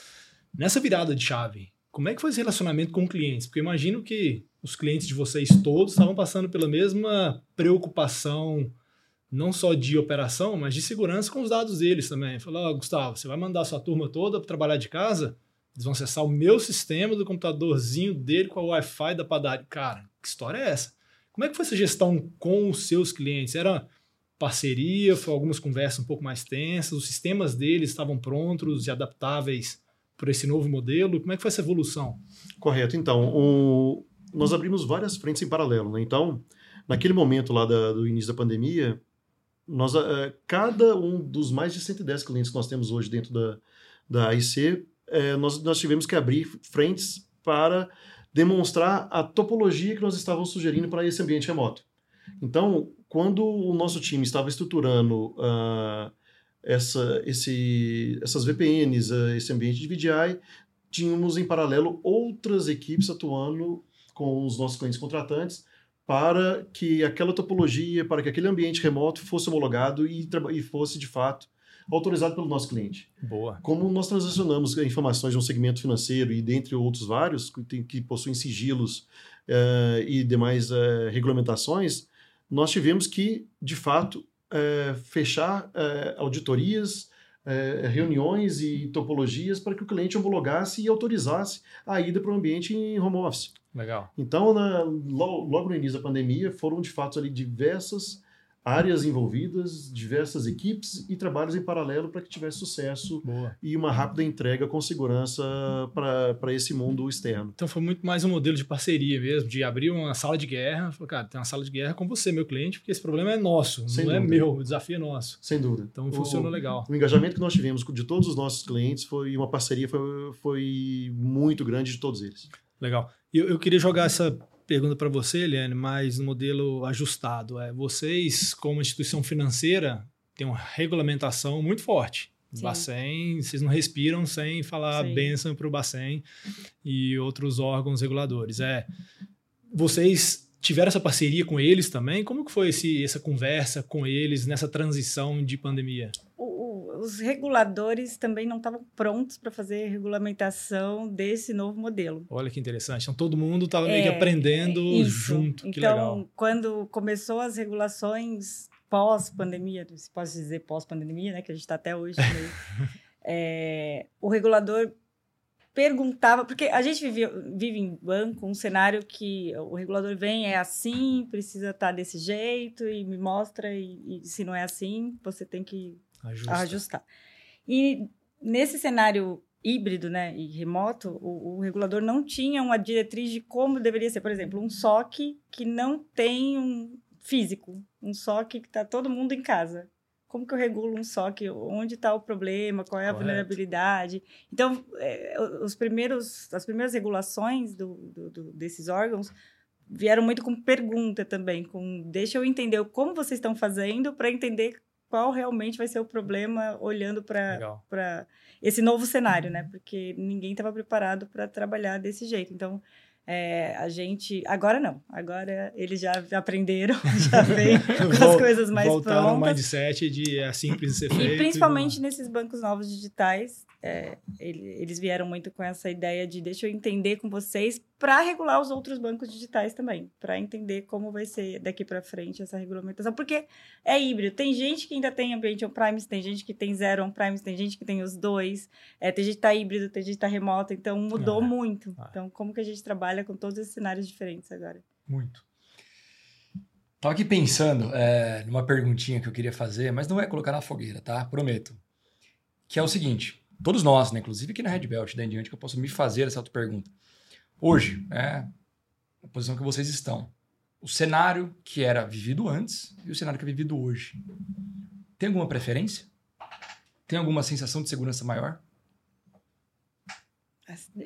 Nessa virada de chave, como é que foi esse relacionamento com clientes? Porque eu imagino que os clientes de vocês todos estavam passando pela mesma preocupação não só de operação, mas de segurança com os dados deles também. Falou, oh, Gustavo, você vai mandar sua turma toda para trabalhar de casa? Eles vão acessar o meu sistema do computadorzinho dele com a Wi-Fi da padaria. Cara, que história é essa? Como é que foi essa gestão com os seus clientes? Era parceria, foi algumas conversas um pouco mais tensas, os sistemas deles estavam prontos e adaptáveis para esse novo modelo? Como é que foi essa evolução? Correto. Então, o... nós abrimos várias frentes em paralelo. Né? Então, naquele momento lá da, do início da pandemia, nós, uh, cada um dos mais de 110 clientes que nós temos hoje dentro da, da AIC, uh, nós, nós tivemos que abrir frentes para demonstrar a topologia que nós estávamos sugerindo para esse ambiente remoto. Então, quando o nosso time estava estruturando uh, essa, esse, essas VPNs, uh, esse ambiente de VDI, tínhamos em paralelo outras equipes atuando com os nossos clientes contratantes para que aquela topologia, para que aquele ambiente remoto fosse homologado e, e fosse de fato autorizado pelo nosso cliente. Boa. Como nós transacionamos informações de um segmento financeiro e dentre outros vários que, tem, que possuem sigilos uh, e demais uh, regulamentações, nós tivemos que, de fato, uh, fechar auditorias, reuniões e topologias para que o cliente homologasse e autorizasse a ida para o ambiente em home office. Legal. Então, na, logo no início da pandemia, foram de fato ali diversas áreas envolvidas, diversas equipes e trabalhos em paralelo para que tivesse sucesso Boa. e uma rápida entrega com segurança para esse mundo externo. Então foi muito mais um modelo de parceria mesmo, de abrir uma sala de guerra, falar, cara, tem uma sala de guerra com você, meu cliente, porque esse problema é nosso, Sem não é dúvida. é meu, o desafio é nosso. Sem dúvida. Então funcionou o, legal. O engajamento que nós tivemos de todos os nossos clientes foi uma parceria foi, foi muito grande de todos eles. Legal. Eu, eu queria jogar essa pergunta para você, Eliane, mas no modelo ajustado. É, vocês, como instituição financeira, têm uma regulamentação muito forte. Sim. Bacen, vocês não respiram sem falar Sim. benção para o Bacen e outros órgãos reguladores. É, vocês tiveram essa parceria com eles também? Como que foi esse, essa conversa com eles nessa transição de pandemia? Os reguladores também não estavam prontos para fazer regulamentação desse novo modelo. Olha que interessante. Então todo mundo estava é, meio que é, aprendendo é junto. Que então, legal. quando começou as regulações pós-pandemia, se posso dizer pós-pandemia, né, que a gente está até hoje, é, o regulador perguntava, porque a gente vive, vive em banco um cenário que o regulador vem, é assim, precisa estar tá desse jeito e me mostra, e, e se não é assim, você tem que Ajusta. ajustar. E nesse cenário híbrido né, e remoto, o, o, regulador não tinha uma diretriz de como deveria ser. Por exemplo, um SOC que não tem um físico, um SOC que está todo mundo em casa. Como que eu regulo um SOC? Onde está o problema? Qual é a Correto. vulnerabilidade? Então, é, os primeiros, as primeiras regulações do, do, do, desses órgãos vieram muito com pergunta também, com deixa eu entender como vocês estão fazendo para entender qual realmente vai ser o problema olhando para esse novo cenário, né? Porque ninguém estava preparado para trabalhar desse jeito. Então, é, a gente. Agora não. Agora eles já aprenderam, já vem com as coisas mais Voltaram prontas. Voltaram mindset de é simples de ser feito. E principalmente e nesses bancos novos digitais, é, eles vieram muito com essa ideia de deixa eu entender com vocês para regular os outros bancos digitais também, para entender como vai ser daqui para frente essa regulamentação, porque é híbrido. Tem gente que ainda tem ambiente on-premise, tem gente que tem zero on-premise, tem gente que tem os dois, é, tem gente que está híbrido, tem gente que está remoto, então mudou é. muito. Ah. Então, como que a gente trabalha com todos esses cenários diferentes agora? Muito. Estava aqui pensando é, numa perguntinha que eu queria fazer, mas não é colocar na fogueira, tá? Prometo. Que é o seguinte: todos nós, né, inclusive aqui na Red Belt, daí em diante, que eu posso me fazer essa outra pergunta hoje, é a posição que vocês estão. O cenário que era vivido antes e o cenário que é vivido hoje. Tem alguma preferência? Tem alguma sensação de segurança maior?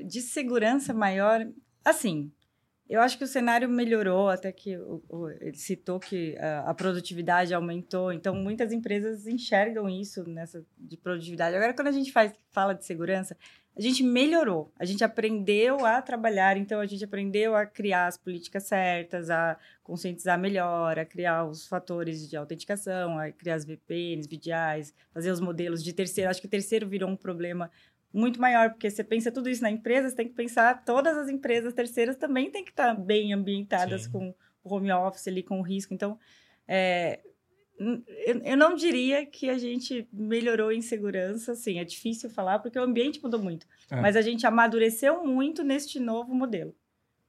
De segurança maior, assim, eu acho que o cenário melhorou, até que o, o, ele citou que a, a, produtividade aumentou, então muitas empresas enxergam isso nessa de produtividade. Agora, quando a gente faz, fala de segurança, a gente melhorou, a gente aprendeu a trabalhar, então a gente aprendeu a criar as políticas certas, a conscientizar melhor, a criar os fatores de autenticação, a criar as VPNs, VDIs, fazer os modelos de terceiro. Acho que o terceiro virou um problema muito maior, porque você pensa tudo isso na empresa, você tem que pensar, todas as empresas terceiras também têm que estar bem ambientadas Sim. com o home office ali, com o risco. Então, é, eu, eu não diria que a gente melhorou em segurança, assim, é difícil falar porque o ambiente mudou muito, é. mas a gente amadureceu muito neste novo modelo.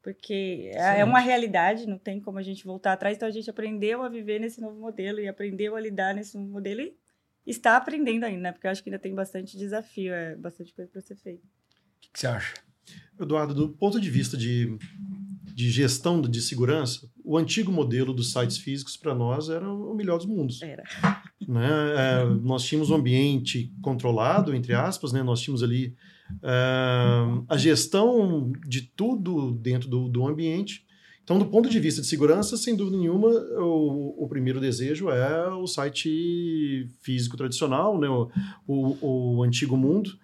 Porque é, é uma realidade, não tem como a gente voltar atrás, então a gente aprendeu a viver nesse novo modelo e aprendeu a lidar nesse novo modelo e está aprendendo ainda, né? Porque eu acho que ainda tem bastante desafio, é bastante coisa para ser feita. O que, que você acha? Eduardo, do ponto de vista de de gestão de segurança, o antigo modelo dos sites físicos para nós era o melhor dos mundos. Era. Né? É, nós tínhamos um ambiente controlado, entre aspas, né? nós tínhamos ali é, a gestão de tudo dentro do, do, ambiente. Então, do ponto de vista de segurança, sem dúvida nenhuma, o, o primeiro desejo é o site físico tradicional, né? o, o, o antigo mundo.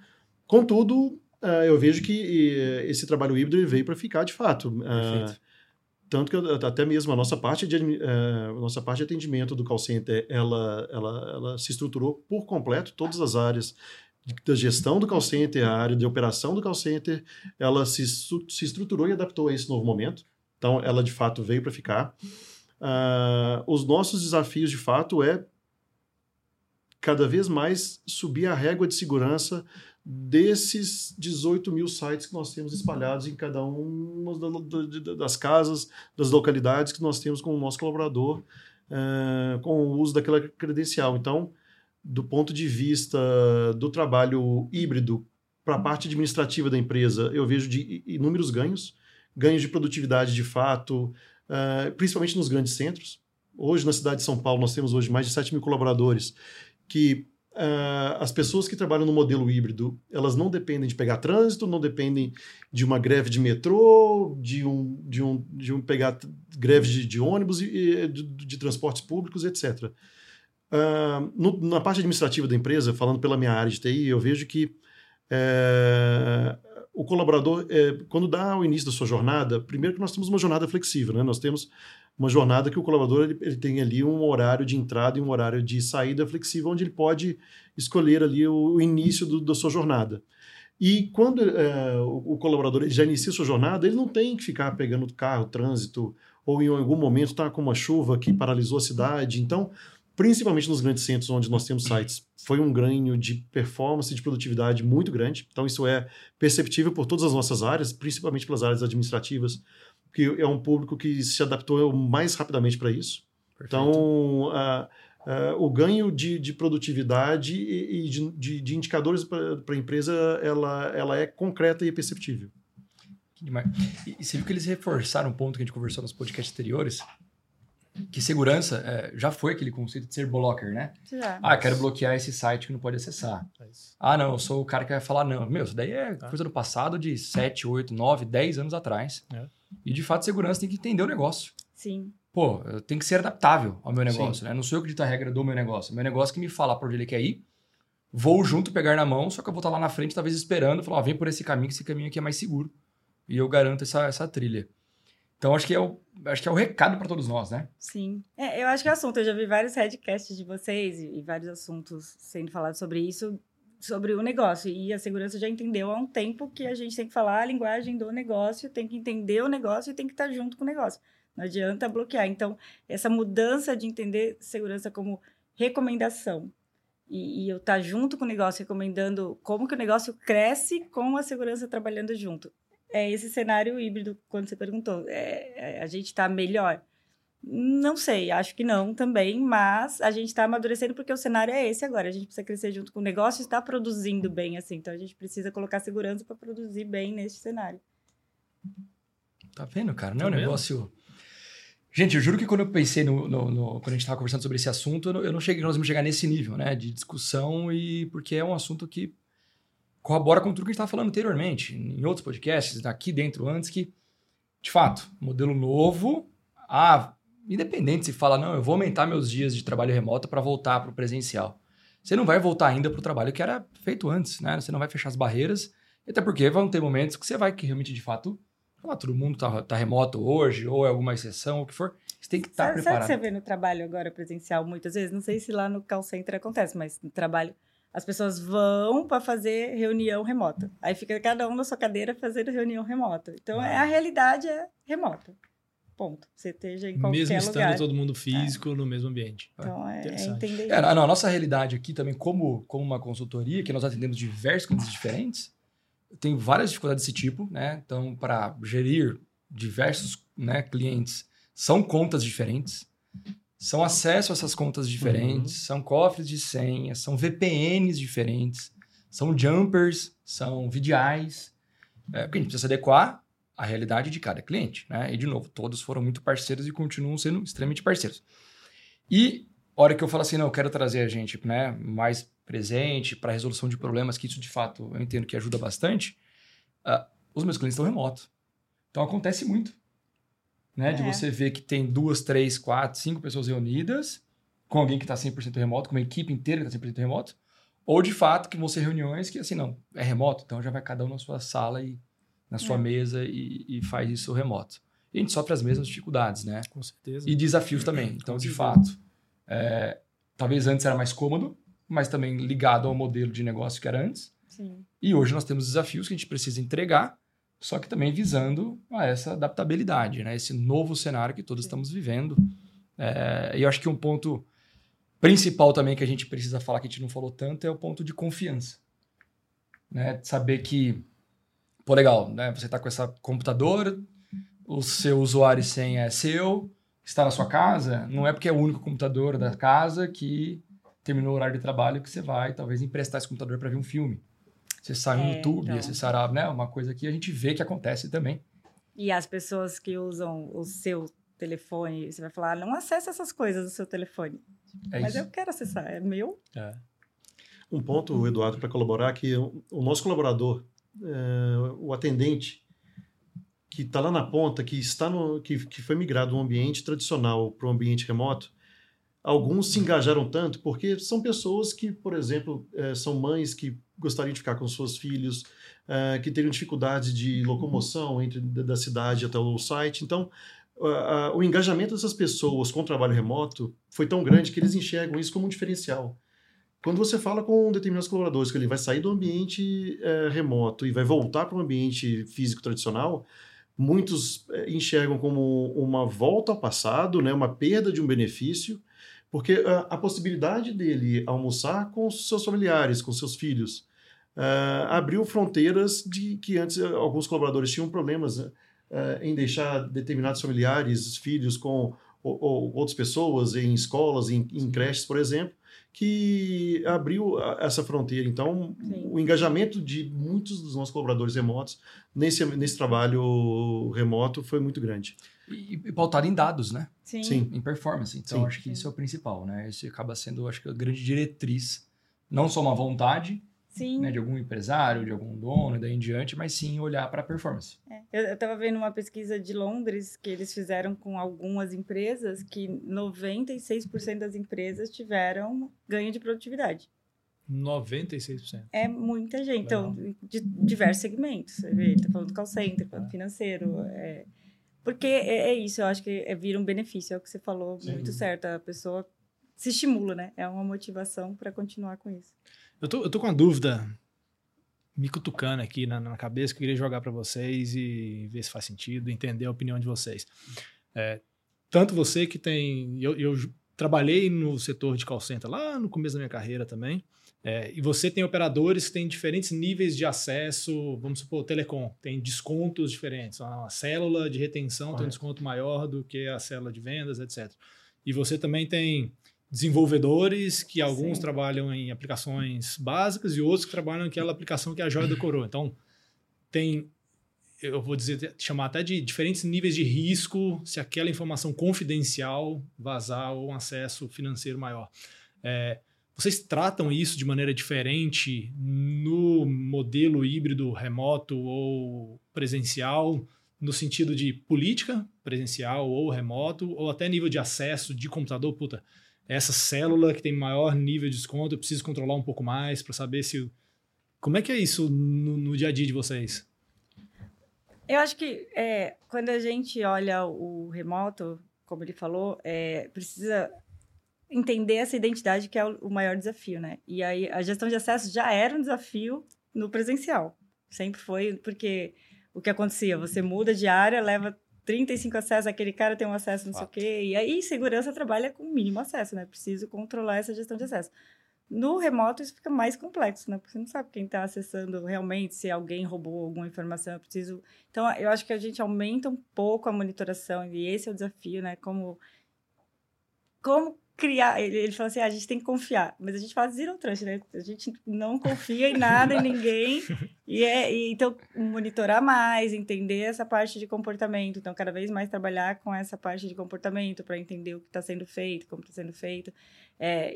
Contudo, uh, eu vejo que uh, esse trabalho híbrido veio para ficar de fato. Uh, tanto que até mesmo a nossa parte de, uh, nossa parte de atendimento do call center, ela, ela, ela se estruturou por completo, todas as áreas da gestão do call center, a área de operação do call center, ela se, se estruturou e adaptou a esse novo momento. Então, ela de fato veio para ficar. Uh, os nossos desafios, de fato, é cada vez mais subir a régua de segurança desses 18 mil sites que nós temos espalhados em cada uma das casas, das localidades que nós temos com o nosso colaborador, uh, com o uso daquela credencial. Então, do ponto de vista do trabalho híbrido para a parte administrativa da empresa, eu vejo de inúmeros ganhos, ganhos de produtividade de fato, uh, principalmente nos grandes centros. Hoje, na cidade de São Paulo, nós temos hoje mais de 7 mil colaboradores que Uh, as pessoas que trabalham no modelo híbrido, elas não dependem de pegar trânsito, não dependem de uma greve de metrô, de um, de um, de um pegar greve de, de ônibus e, de, de, transportes públicos, etc. Uh, no, na parte administrativa da empresa, falando pela minha área de TI, eu vejo que é, o colaborador, é, quando dá o início da sua jornada, primeiro que nós temos uma jornada flexível, né? nós temos uma jornada que o colaborador ele, ele, tem ali um horário de entrada e um horário de saída flexível, onde ele pode escolher ali o, o início do, da sua jornada. E quando é, o, o, colaborador já inicia sua jornada, ele não tem que ficar pegando carro, trânsito, ou em algum momento está com uma chuva que paralisou a cidade. Então, principalmente nos grandes centros onde nós temos sites, foi um ganho de performance e de produtividade muito grande. Então, isso é perceptível por todas as nossas áreas, principalmente pelas áreas administrativas, que é um público que se adaptou mais rapidamente para isso. Perfeito. Então, uh, uh, o ganho de, de produtividade e, e de, de, de, indicadores para a empresa, ela, ela é concreta e é perceptível. Demais. E, e você viu que eles reforçaram um ponto que a gente conversou nos podcasts anteriores, que segurança é, já foi aquele conceito de ser blocker, né? Já. Ah, quero bloquear esse site que não pode acessar. É ah, não, eu sou o cara que vai falar não. Meu, isso daí é tá. coisa do passado de 7, 8, 9, 10 anos atrás. É. E de fato, segurança tem que entender o negócio. Sim. Pô, eu tenho que ser adaptável ao meu negócio, Sim. né? Não sou eu que dito a regra do meu negócio. Meu negócio que me fala para onde ele quer ir. Vou junto pegar na mão, só que eu vou estar lá na frente, talvez esperando, falar, ó, vem por esse caminho, que esse caminho aqui é mais seguro. E eu garanto essa, essa trilha. Então, acho que é o, acho que é o recado para todos nós, né? Sim. É, eu acho que é assunto. Eu já vi vários headcasts de vocês e, e vários assuntos sendo falados sobre isso, sobre o negócio. E a segurança já entendeu há um tempo que a gente tem que falar a linguagem do negócio, tem que entender o negócio e tem que estar junto com o negócio. Não adianta bloquear. Então, essa mudança de entender segurança como recomendação e, e eu estar junto com o negócio, recomendando como que o negócio cresce com a segurança trabalhando junto é esse cenário híbrido, quando você perguntou. É, é a gente está melhor? Não sei, acho que não também, mas a gente está amadurecendo porque o cenário é esse agora. A gente precisa crescer junto com o negócio e está produzindo bem, assim. Então a gente precisa colocar segurança para produzir bem nesse cenário. Tá vendo, cara? Não é um tá negócio. Gente, eu juro que quando eu pensei no. no, no quando a gente estava conversando sobre esse assunto, eu não, eu não cheguei, nós vamos chegar nesse nível, né? De discussão, e porque é um assunto que corrobora com tudo que a gente estava falando anteriormente, em outros podcasts, aqui dentro antes, que, de fato, modelo novo, ah, independente se fala, não, eu vou aumentar meus dias de trabalho remoto para voltar para o presencial. Você não vai voltar ainda para o trabalho que era feito antes, né? Você não vai fechar as barreiras, até porque vão ter momentos que você vai que realmente, de fato, ah, todo mundo está tá remoto hoje, ou é alguma exceção, o que for. Você tem que estar tá preparado. Sabe que você vê no trabalho agora presencial muitas vezes? Não sei se lá no call center acontece, mas no trabalho as pessoas vão para fazer reunião remota. Aí fica cada um na sua cadeira fazendo reunião remota. Então, ah. a realidade é remota. Ponto. Você esteja em qualquer mesmo lugar. Mesmo estando todo mundo físico é. no mesmo ambiente. Então, é, é entender é, não, A nossa realidade aqui também, como, como uma consultoria, que nós atendemos diversos clientes diferentes, tem várias dificuldades desse tipo, né? Então, para gerir diversos né, clientes, são contas diferentes são acesso a essas contas diferentes, uhum. são cofres de senha, são VPNs diferentes, são jumpers, são VDIs. É, porque a gente precisa se adequar à realidade de cada cliente. Né? E, de novo, todos foram muito parceiros e continuam sendo extremamente parceiros. E, a hora que eu falo assim, não, eu quero trazer a gente né, mais presente para a resolução de problemas, que isso, de fato, eu entendo que ajuda bastante, uh, os meus clientes estão remotos. Então, acontece muito né? É. De você ver que tem duas, três, quatro, cinco pessoas reunidas, com alguém que está 100% remoto, com uma equipe inteira que está 100% remoto, ou de fato que vão ser reuniões que, assim, não, é remoto, então já vai cada um na sua sala e na sua é. mesa e, e, faz isso remoto. E a gente sofre as mesmas dificuldades, né? Com certeza. E desafios também. Então, de fato, é, talvez antes era mais cômodo, mas também ligado ao modelo de negócio que era antes. Sim. E hoje nós temos desafios que a gente precisa entregar só que também visando a essa adaptabilidade, né? esse novo cenário que todos estamos vivendo. É, e eu acho que um ponto principal também que a gente precisa falar, que a gente não falou tanto, é o ponto de confiança. Né? Saber que, pô, legal, né? você está com essa computadora, o seu usuário e senha é seu, está na sua casa, não é porque é o único computador da casa que terminou o horário de trabalho que você vai talvez emprestar esse computador para ver um filme você sai no é, YouTube, então. acessar né? uma coisa que a gente vê que acontece também. E as pessoas que usam o seu telefone, você vai falar, não acessa essas coisas do seu telefone. É Mas isso. eu quero acessar, é meu. É. Um ponto, Eduardo, para colaborar, que o nosso colaborador, é, o atendente, que está lá na ponta, que está no, que, que foi migrado do um ambiente tradicional para um ambiente remoto, alguns se engajaram tanto porque são pessoas que, por exemplo, é, são mães que gostariam de ficar com seus filhos, é, que teriam dificuldade de locomoção entre da cidade até o site. Então, o engajamento dessas pessoas com o trabalho remoto foi tão grande que eles enxergam isso como um diferencial. Quando você fala com determinados colaboradores que ele vai sair do ambiente é, remoto e vai voltar para o ambiente físico tradicional, muitos é, enxergam como uma volta ao passado, né, uma perda de um benefício, porque a, a possibilidade dele almoçar com seus familiares, com seus filhos, uh, abriu fronteiras de que antes alguns colaboradores tinham problemas uh, em deixar determinados familiares, filhos com ou, ou outras pessoas em escolas, em, em creches, por exemplo, que abriu essa fronteira. Então, Sim. o engajamento de muitos dos nossos colaboradores remotos nesse, nesse trabalho remoto foi muito grande. E, e pautado em dados, né? Sim. Sim. Em performance. Então, Sim. acho que isso é o principal, né? Isso acaba sendo, acho que, a grande diretriz. Não só uma vontade, né, de algum empresário, de algum dono, e daí em diante, mas sim olhar para a performance. É. Eu estava vendo uma pesquisa de Londres que eles fizeram com algumas empresas que 96% das empresas tiveram ganho de produtividade. 96%. É muita gente. Então, Legal. Então, de diversos segmentos. Você vê, tá falando do call center, falando é. financeiro. É, porque é, é, isso, eu acho que é, vira um benefício, é o que você falou, Sim. muito certo. A pessoa se estimula, né? É uma motivação para continuar com isso. Eu tô, eu tô com uma dúvida me cutucando aqui na, na cabeça que eu queria jogar para vocês e ver se faz sentido, entender a opinião de vocês. É, tanto você que tem. Eu, eu, trabalhei no setor de call center lá no começo da minha carreira também. É, e você tem operadores que têm diferentes níveis de acesso, vamos supor, o telecom, tem descontos diferentes. A célula de retenção tem um desconto maior do que a célula de vendas, etc. E você também tem desenvolvedores, que alguns Sim. trabalham em aplicações básicas e outros que trabalham naquela aplicação que é a joia do coroa. Então, tem, eu vou dizer, chamar até de diferentes níveis de risco se aquela informação confidencial vazar ou um acesso financeiro maior. É, vocês tratam isso de maneira diferente no modelo híbrido remoto ou presencial, no sentido de política presencial ou remoto, ou até nível de acesso de computador? Puta, essa célula que tem maior nível de desconto, eu preciso controlar um pouco mais para saber se. Como é que é isso no, no, dia a dia de vocês? Eu acho que é, quando a gente olha o remoto, como ele falou, é, precisa entender essa identidade que é o, o maior desafio, né? E aí a gestão de acesso já era um desafio no presencial. Sempre foi, porque o que acontecia? Você muda de área, leva 35 acessos, aquele cara tem um acesso, não Fato. sei o quê. E aí, segurança trabalha com mínimo acesso, né? Preciso controlar essa gestão de acesso. No remoto, isso fica mais complexo, né? Porque você não sabe quem está acessando realmente, se alguém roubou alguma informação. Eu preciso. Então, eu acho que a gente aumenta um pouco a monitoração, e esse é o desafio, né? Como, como criar. Ele, ele falou assim: ah, a gente tem que confiar. Mas a gente faz zero trust, né? A gente não confia em nada, em ninguém. E, é, e então, monitorar mais, entender essa parte de comportamento. Então, cada vez mais trabalhar com essa parte de comportamento para entender o que está sendo feito, como está sendo feito. É,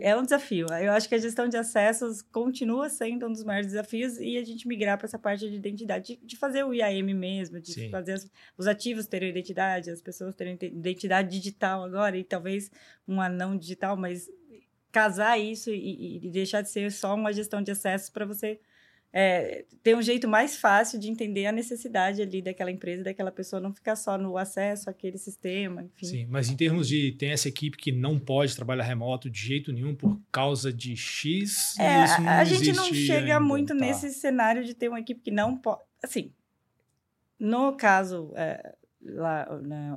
é um desafio. Eu acho que a gestão de acessos continua sendo um dos maiores desafios e a gente migrar para essa parte de identidade, de, de, fazer o IAM mesmo, de Sim. fazer as, os ativos terem identidade, as pessoas terem identidade digital agora e talvez um anão digital, mas casar isso e, e deixar de ser só uma gestão de acessos para você é, ter um jeito mais fácil de entender a necessidade ali daquela empresa, daquela pessoa, não ficar só no acesso àquele sistema, enfim. Sim, mas em termos de tem essa equipe que não pode trabalhar remoto de jeito nenhum por causa de X, é, isso não a gente não chega ainda, muito tá. nesse cenário de ter uma equipe que não pode, assim, no caso é, lá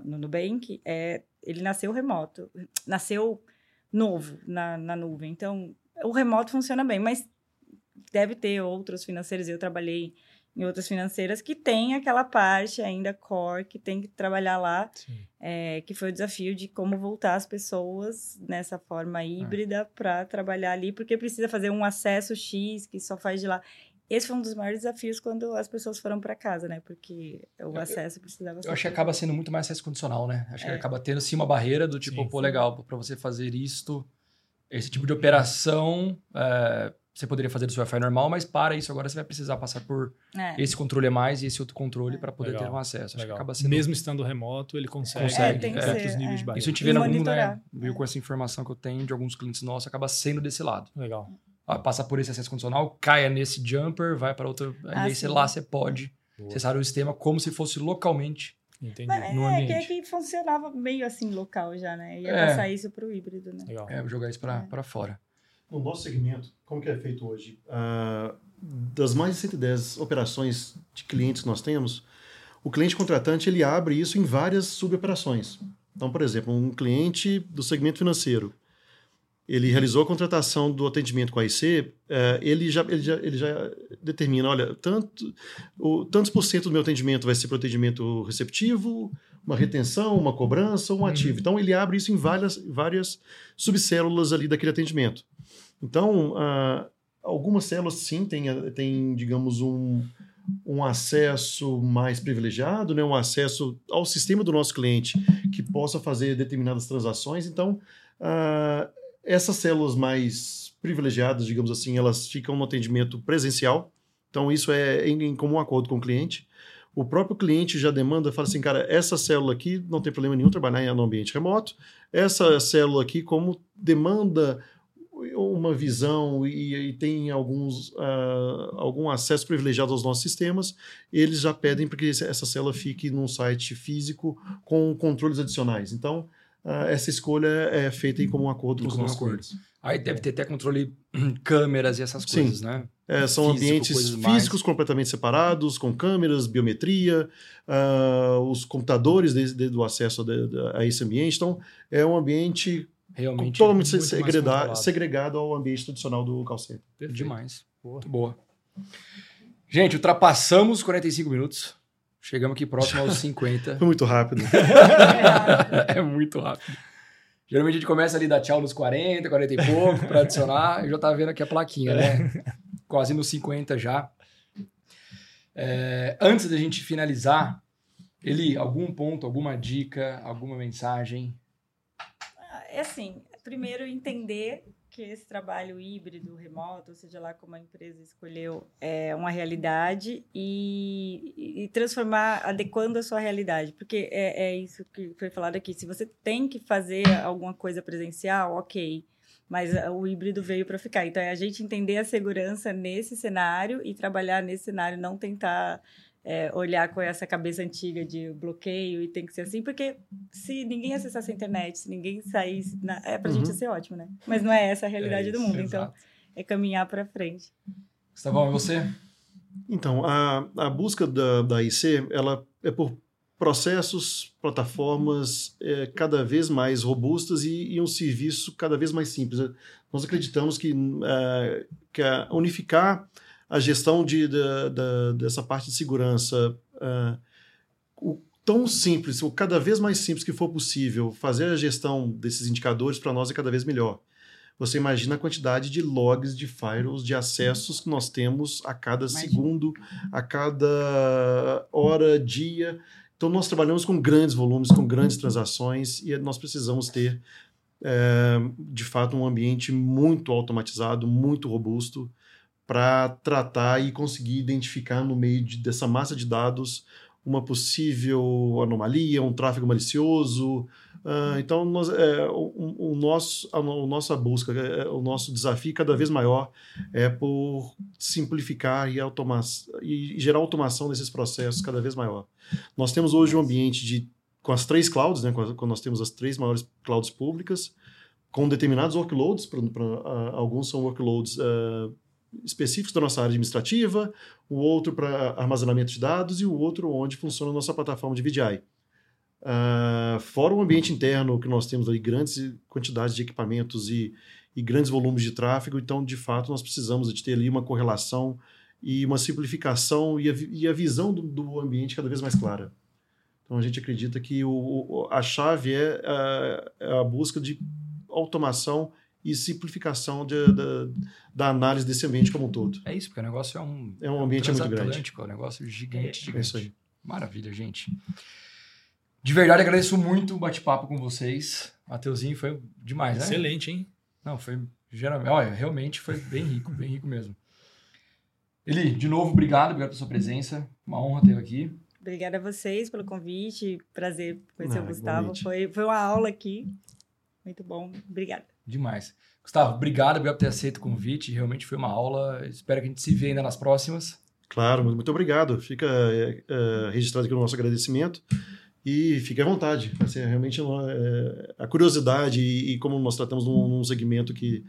no Nubank, é, ele nasceu remoto, nasceu novo na, na nuvem, então o remoto funciona bem, mas deve ter outros financeiros, eu trabalhei em outras financeiras que tem aquela parte ainda core que tem que trabalhar lá, é, que foi o desafio de como voltar as pessoas nessa forma ah. híbrida é. para trabalhar ali, porque precisa fazer um acesso X que só faz de lá. Esse foi um dos maiores desafios quando as pessoas foram para casa, né? Porque o acesso precisava ser. Eu acho que acaba sendo muito mais acesso condicional, né? Acho é. que acaba tendo sim uma barreira do tipo, sim, pô, sim. legal, para você fazer isto, esse tipo de operação. É, você poderia fazer do seu Wi-Fi normal, mas para isso agora você vai precisar passar por É. esse controle a mais e esse outro controle É. para poder Legal. ter um acesso. Acho que Legal. acaba sendo Mesmo estando remoto, ele consegue, Consegue, É, tem que altos ser, níveis é. de barreira. Isso a gente E vê, no, né, viu É. com essa informação que eu tenho de alguns clientes nossos, acaba sendo desse lado. Legal. Passa por esse acesso condicional, caia nesse jumper, vai para outro. Ah, aí você sim. lá você pode Boa. acessar o sistema como se fosse localmente. Entendi. Mas no é, que, é que funcionava meio assim local já, né? Ia É. passar isso pro híbrido, né? Legal. É, jogar isso para É. para fora. No nosso segmento, como que é feito hoje? Ah, das mais de 110 operações de clientes que nós temos, o cliente contratante ele abre isso em várias suboperações. Então, por exemplo, um cliente do segmento financeiro, ele realizou a contratação do atendimento com a IC, eh, ele, já, ele, já, ele já determina, olha, tanto, o, tantos por cento do meu atendimento vai ser para o atendimento receptivo, uma retenção, uma cobrança, um Uhum. ativo. Então, ele abre isso em várias, várias subcélulas ali daquele atendimento. Então, ah, algumas células, sim, têm, tem, digamos, um, um acesso mais privilegiado, né? um acesso ao sistema do nosso cliente que possa fazer determinadas transações. Então, ah, essas células mais privilegiadas, digamos assim, elas ficam no atendimento presencial. Então, isso é em, em comum acordo com o cliente. O próprio cliente já demanda, fala assim, cara, essa célula aqui não tem problema nenhum trabalhar no ambiente remoto. Essa célula aqui, como demanda uma visão e, e tem alguns ah, algum acesso privilegiado aos nossos sistemas, eles já pedem para que essa célula fique num site físico com controles adicionais. Então, ah, essa escolha é feita em comum acordo Em com os comum nossos acordo. clientes. Aí deve ter até controle câmeras e essas Sim. coisas, né? É, são Físico, ambientes coisas mais. físicos completamente separados, com câmeras, biometria, ah, os computadores de- de- do acesso de- de- a esse ambiente. Então, é um ambiente Realmente totalmente controlado. segregado ao ambiente tradicional do call center. Perfeito. demais. Boa. Muito boa. Gente, ultrapassamos os 45 minutos. Chegamos aqui próximo aos 50. Foi muito rápido. é muito rápido. Geralmente a gente começa ali a dar tchau nos 40, 40 e pouco para adicionar. Eu já tava vendo aqui a plaquinha, né? Quase nos 50 já. É, antes da gente finalizar, Eli, algum ponto, alguma dica, alguma mensagem? É assim, primeiro entender que esse trabalho híbrido, remoto, ou seja lá como a empresa escolheu, é uma realidade e, e transformar, adequando a sua realidade. Porque é, é isso que foi falado aqui. Se você tem que fazer alguma coisa presencial, ok. Mas ah, o híbrido veio para ficar. Então, é a gente entender a segurança nesse cenário e trabalhar nesse cenário, não tentar é, olhar com essa cabeça antiga de bloqueio e tem que ser assim, porque se ninguém acessasse a internet, se ninguém saísse, na, é pra Uhum. gente ser ótimo, né? Mas não é essa a realidade É do isso, mundo, então exato. é caminhar para frente. Gustavão, e você? Então, a, a busca da, da IC, ela é por processos, plataformas é, cada vez mais robustas e, e um serviço cada vez mais simples. Nós acreditamos que, é, que a unificar a gestão de, da, da- dessa parte de segurança, é, o tão simples, ou cada vez mais simples que for possível, fazer a gestão desses indicadores para nós é cada vez melhor. Você imagina a quantidade de logs, de firewalls, de acessos que nós temos a cada Imagina. segundo, a cada hora, dia. Então, nós trabalhamos com grandes volumes, com grandes transações, e nós precisamos ter, é, de fato, um ambiente muito automatizado, muito robusto, para tratar e conseguir identificar no meio de- dessa massa de dados uma possível anomalia, um tráfego malicioso. Ah, então, nós, é, o, o nosso, a, no- nossa busca, é, o nosso desafio cada vez maior é por simplificar e, automa e gerar automação desses processos cada vez maior. Nós temos hoje um ambiente de, com as três clouds, né, quando nós temos as três maiores clouds públicas, com determinados workloads, pra, pra, ah, alguns são workloads ah, específicos da nossa área administrativa, o outro para armazenamento de dados e o outro onde funciona a nossa plataforma de VDI. Ah, fora o ambiente interno que nós temos ali grandes quantidades de equipamentos e, e grandes volumes de tráfego, então de fato nós precisamos de ter ali uma correlação e uma simplificação e a, e a visão do, do ambiente cada vez mais clara. Então a gente acredita que o, a chave é a, é a busca de automação e simplificação de- da, da análise desse ambiente como um todo. É isso, porque o negócio é um, É um ambiente muito grande. é um negócio gigante, É gigante. isso aí. Maravilha, gente. De verdade, agradeço muito o bate-papo com vocês. Mateuzinho foi demais, né? Excelente, hein? Não, foi Geralmente, olha, realmente foi bem rico, bem rico mesmo. Eli, de novo, obrigado, obrigado pela sua presença. Uma honra tê-lo aqui. Obrigada a vocês pelo convite. Prazer conhecer ah, o Gustavo. Foi, foi uma aula aqui. Muito bom. Obrigada. Demais. Gustavo, obrigado, obrigado por ter aceito o convite. Realmente foi uma aula. Espero que a gente se veja ainda nas próximas. Claro, muito obrigado. Fica é, é, registrado aqui o nosso agradecimento. E fique à vontade. Assim, realmente é, a curiosidade e, e, como nós tratamos num, num, segmento que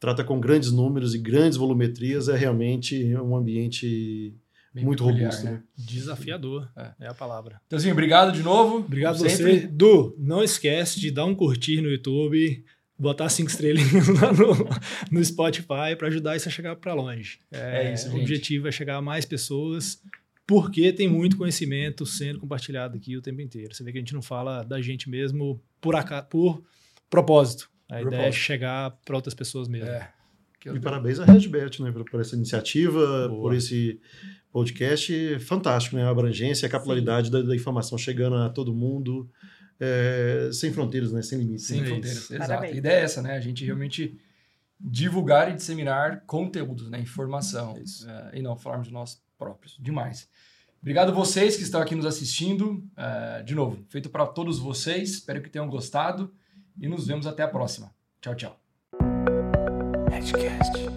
trata com grandes números e grandes volumetrias, é realmente um ambiente Bem muito peculiar, robusto. Né? Desafiador é. é. a palavra. Teuzinho, obrigado de novo. Obrigado a você. Du, não esquece de dar um curtir no YouTube, botar cinco estrelinhas lá no, no Spotify para ajudar isso a chegar para longe. É, é isso, O gente. objetivo é chegar a mais pessoas porque tem muito conhecimento sendo compartilhado aqui o tempo inteiro. Você vê que a gente não fala da gente mesmo por, acaso, por propósito. A propósito. ideia é chegar para outras pessoas mesmo. É. E parabéns à Redbet, né, por, por, essa iniciativa, Boa. por esse podcast fantástico, né? A abrangência, a capilaridade da, da, informação chegando a todo mundo, é, sem fronteiras, né? Sem limites. Sem fronteiras, exato. Parabéns. A ideia é essa, né? A gente realmente divulgar e disseminar conteúdos, né? Informação. É, e não falarmos de nós próprios. Demais. Obrigado vocês que estão aqui nos assistindo. Uh, de novo, feito para todos vocês. Espero que tenham gostado e nos vemos até a próxima. Tchau, tchau. Edge Catch.